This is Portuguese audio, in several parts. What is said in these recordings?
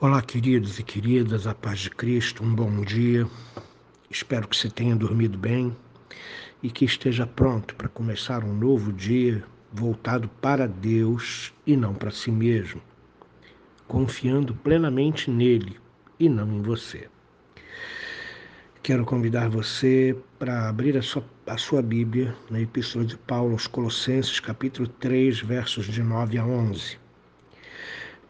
Olá, queridos e queridas, a paz de Cristo, um bom dia. Espero que você tenha dormido bem e que esteja pronto para começar um novo dia voltado para Deus e não para si mesmo, confiando plenamente nele e não em você. Quero convidar você para abrir a sua, a sua Bíblia na Epístola de Paulo aos Colossenses, capítulo 3, versos de 9 a 11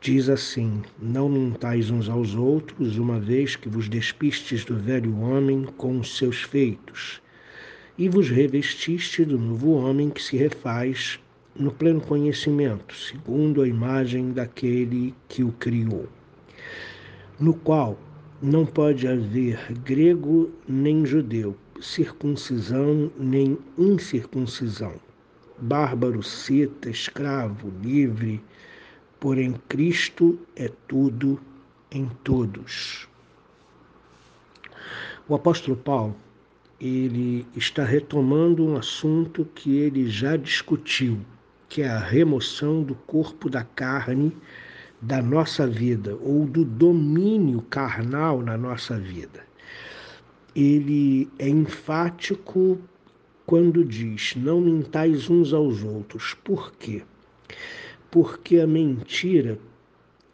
Diz assim: Não mintais uns aos outros, uma vez que vos despistes do velho homem com os seus feitos, e vos revestiste do novo homem que se refaz no pleno conhecimento, segundo a imagem daquele que o criou, no qual não pode haver grego nem judeu, circuncisão nem incircuncisão, bárbaro, cita, escravo, livre, porém Cristo é tudo em todos. O apóstolo Paulo, ele está retomando um assunto que ele já discutiu, que é a remoção do corpo da carne da nossa vida ou do domínio carnal na nossa vida. Ele é enfático quando diz: Não mintais uns aos outros. Por quê? Porque a mentira,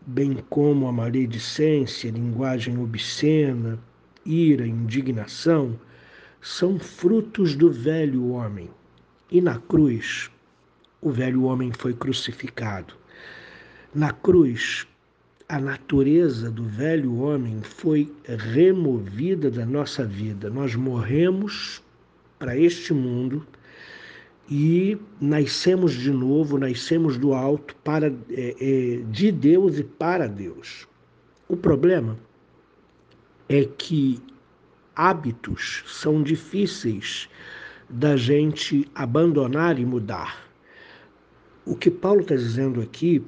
bem como a maledicência, linguagem obscena, ira, indignação, são frutos do velho homem. E na cruz, o velho homem foi crucificado. Na cruz, a natureza do velho homem foi removida da nossa vida. Nós morremos para este mundo e nascemos de novo, nascemos do alto para é, é, de Deus e para Deus. O problema é que hábitos são difíceis da gente abandonar e mudar. O que Paulo está dizendo aqui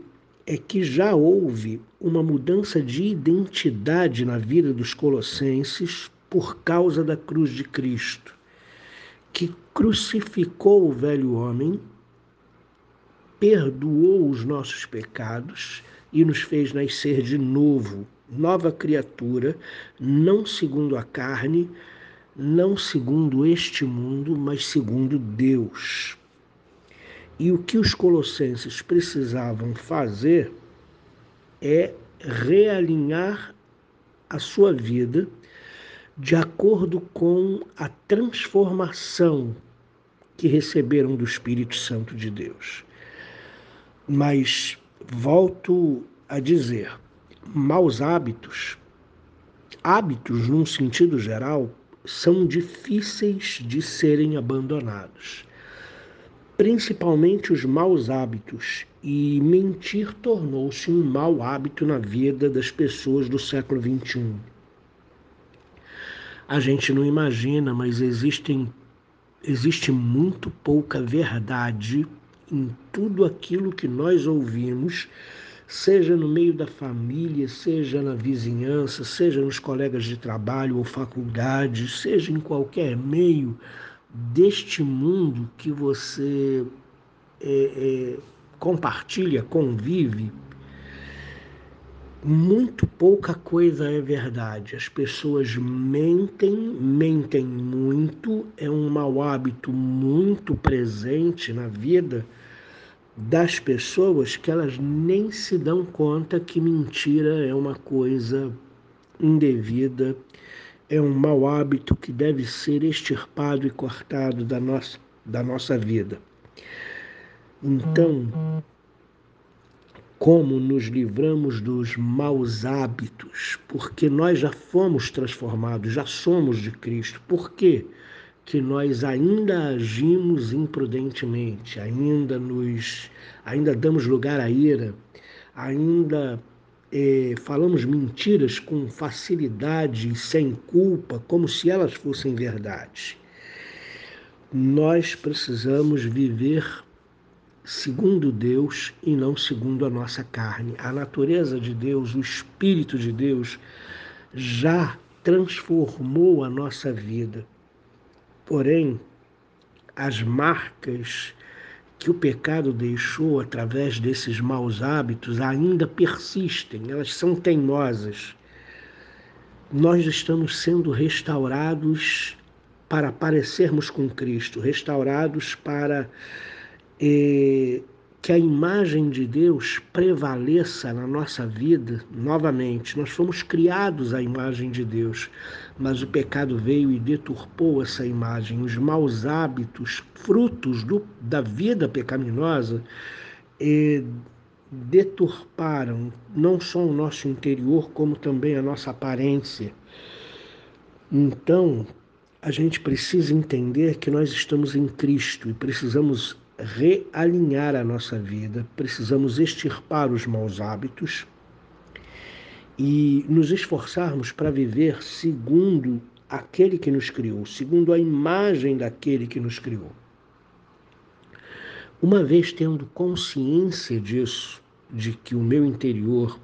é que já houve uma mudança de identidade na vida dos colossenses por causa da cruz de Cristo que crucificou o velho homem, perdoou os nossos pecados e nos fez nascer de novo, nova criatura, não segundo a carne, não segundo este mundo, mas segundo Deus. E o que os colossenses precisavam fazer é realinhar a sua vida de acordo com a transformação que receberam do Espírito Santo de Deus. Mas volto a dizer, maus hábitos, hábitos num sentido geral, são difíceis de serem abandonados. Principalmente os maus hábitos, e mentir tornou-se um mau hábito na vida das pessoas do século XXI a gente não imagina, mas existem, existe muito pouca verdade em tudo aquilo que nós ouvimos, seja no meio da família, seja na vizinhança, seja nos colegas de trabalho ou faculdade, seja em qualquer meio deste mundo que você é, é, compartilha, convive muito pouca coisa é verdade. As pessoas mentem, mentem muito, é um mau hábito muito presente na vida das pessoas que elas nem se dão conta que mentira é uma coisa indevida, é um mau hábito que deve ser extirpado e cortado da nossa, da nossa vida. Então, como nos livramos dos maus hábitos, porque nós já fomos transformados, já somos de Cristo. Por quê? Que nós ainda agimos imprudentemente, ainda nos ainda damos lugar à ira, ainda é, falamos mentiras com facilidade e sem culpa, como se elas fossem verdade. Nós precisamos viver segundo Deus e não segundo a nossa carne. A natureza de Deus, o Espírito de Deus, já transformou a nossa vida. Porém, as marcas que o pecado deixou através desses maus hábitos ainda persistem, elas são teimosas. Nós estamos sendo restaurados para parecermos com Cristo, restaurados para eh, que a imagem de Deus prevaleça na nossa vida novamente. Nós fomos criados à imagem de Deus, mas o pecado veio e deturpou essa imagem. Os maus hábitos, frutos do, da vida pecaminosa, eh, deturparam não só o nosso interior, como também a nossa aparência. Então, a gente precisa entender que nós estamos em Cristo e precisamos realinhar a nossa vida, precisamos extirpar os maus hábitos e nos esforçarmos para viver segundo aquele que nos criou, segundo a imagem daquele que nos criou. Uma vez tendo consciência disso, de que o meu interior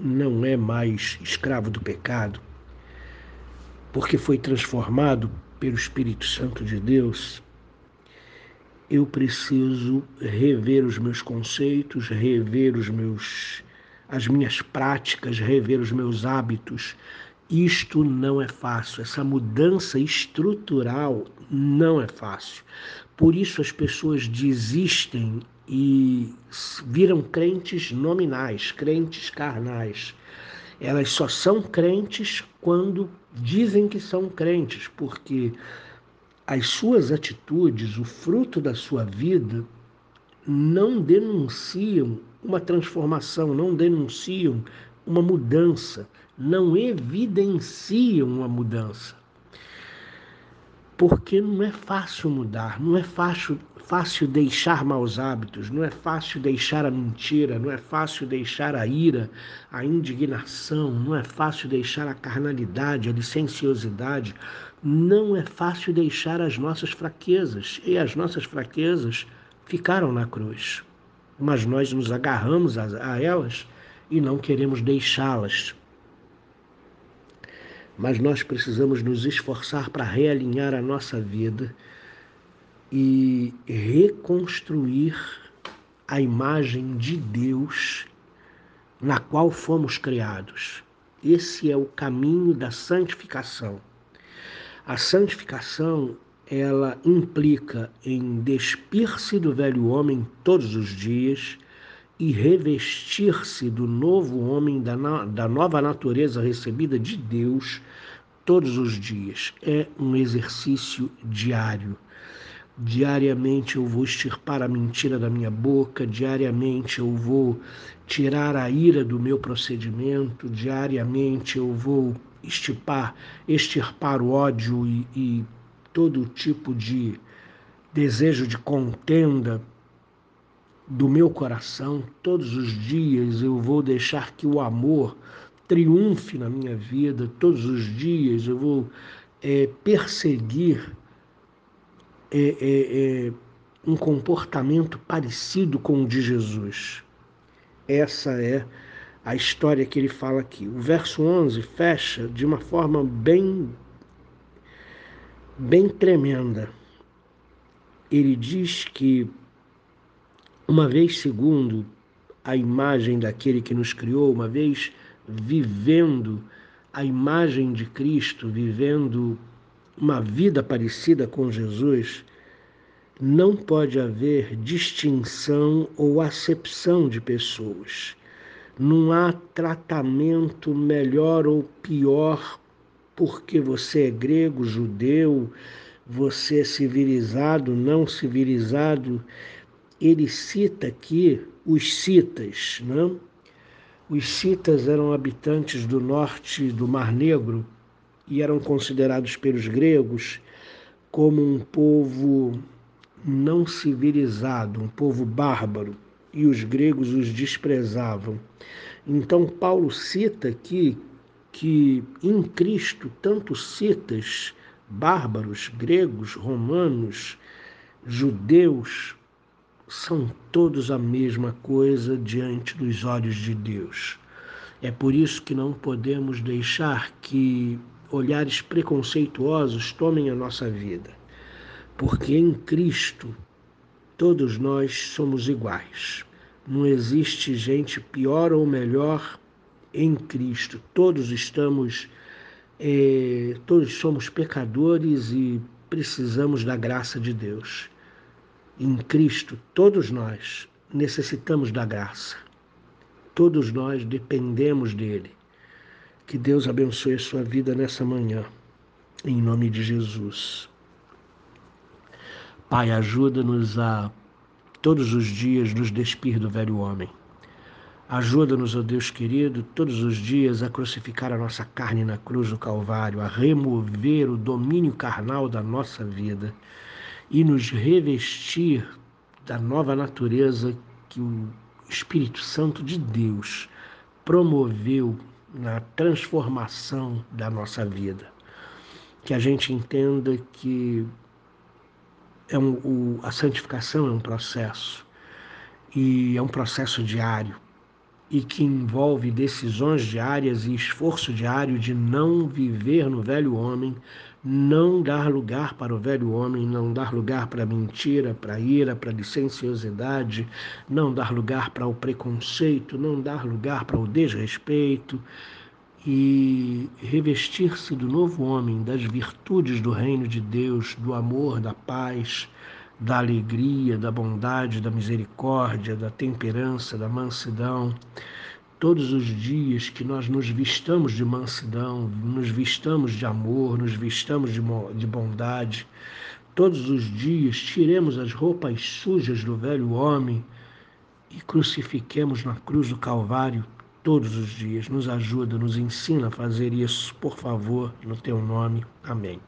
não é mais escravo do pecado, porque foi transformado pelo Espírito Santo de Deus, eu preciso rever os meus conceitos, rever os meus as minhas práticas, rever os meus hábitos. Isto não é fácil, essa mudança estrutural não é fácil. Por isso as pessoas desistem e viram crentes nominais, crentes carnais. Elas só são crentes quando dizem que são crentes, porque as suas atitudes, o fruto da sua vida, não denunciam uma transformação, não denunciam uma mudança, não evidenciam uma mudança. Porque não é fácil mudar, não é fácil, fácil deixar maus hábitos, não é fácil deixar a mentira, não é fácil deixar a ira, a indignação, não é fácil deixar a carnalidade, a licenciosidade, não é fácil deixar as nossas fraquezas, e as nossas fraquezas ficaram na cruz. Mas nós nos agarramos a, a elas e não queremos deixá-las. Mas nós precisamos nos esforçar para realinhar a nossa vida e reconstruir a imagem de Deus na qual fomos criados. Esse é o caminho da santificação. A santificação ela implica em despir-se do velho homem todos os dias e revestir-se do novo homem, da, da nova natureza recebida de Deus todos os dias. É um exercício diário. Diariamente eu vou extirpar a mentira da minha boca, diariamente eu vou tirar a ira do meu procedimento, diariamente eu vou extirpar, extirpar o ódio e, e todo tipo de desejo de contenda do meu coração. Todos os dias eu vou deixar que o amor triunfe na minha vida. Todos os dias eu vou é, perseguir é, é, é um comportamento parecido com o de Jesus. Essa é a história que ele fala aqui. O verso 11 fecha de uma forma bem bem tremenda. Ele diz que uma vez segundo a imagem daquele que nos criou, uma vez vivendo a imagem de Cristo, vivendo uma vida parecida com Jesus, não pode haver distinção ou acepção de pessoas. Não há tratamento melhor ou pior porque você é grego, judeu, você é civilizado, não civilizado. Ele cita aqui os citas, não? Os citas eram habitantes do norte do Mar Negro e eram considerados pelos gregos como um povo não civilizado, um povo bárbaro, e os gregos os desprezavam. Então, Paulo cita aqui que em Cristo tanto citas bárbaros, gregos, romanos, judeus, são todos a mesma coisa diante dos olhos de Deus. É por isso que não podemos deixar que olhares preconceituosos tomem a nossa vida, porque em Cristo todos nós somos iguais. Não existe gente pior ou melhor em Cristo. Todos estamos, é, todos somos pecadores e precisamos da graça de Deus. Em Cristo, todos nós necessitamos da graça. Todos nós dependemos dele. Que Deus abençoe a sua vida nessa manhã. Em nome de Jesus. Pai, ajuda-nos a todos os dias nos despir do velho homem. Ajuda-nos, ó oh Deus querido, todos os dias a crucificar a nossa carne na cruz do Calvário, a remover o domínio carnal da nossa vida e nos revestir da nova natureza que o Espírito Santo de Deus promoveu na transformação da nossa vida. Que a gente entenda que é um, o, a santificação é um processo e é um processo diário e que envolve decisões diárias e esforço diário de não viver no velho homem, não dar lugar para o velho homem, não dar lugar para a mentira, para a ira, para a licenciosidade, não dar lugar para o preconceito, não dar lugar para o desrespeito e revestir-se do novo homem, das virtudes do reino de Deus, do amor, da paz, da alegria, da bondade, da misericórdia, da temperança, da mansidão. Todos os dias que nós nos vistamos de mansidão, nos vistamos de amor, nos vistamos de, de bondade, todos os dias tiremos as roupas sujas do velho homem e crucifiquemos na cruz do Calvário todos os dias. Nos ajuda, nos ensina a fazer isso, por favor, no teu nome. Amém.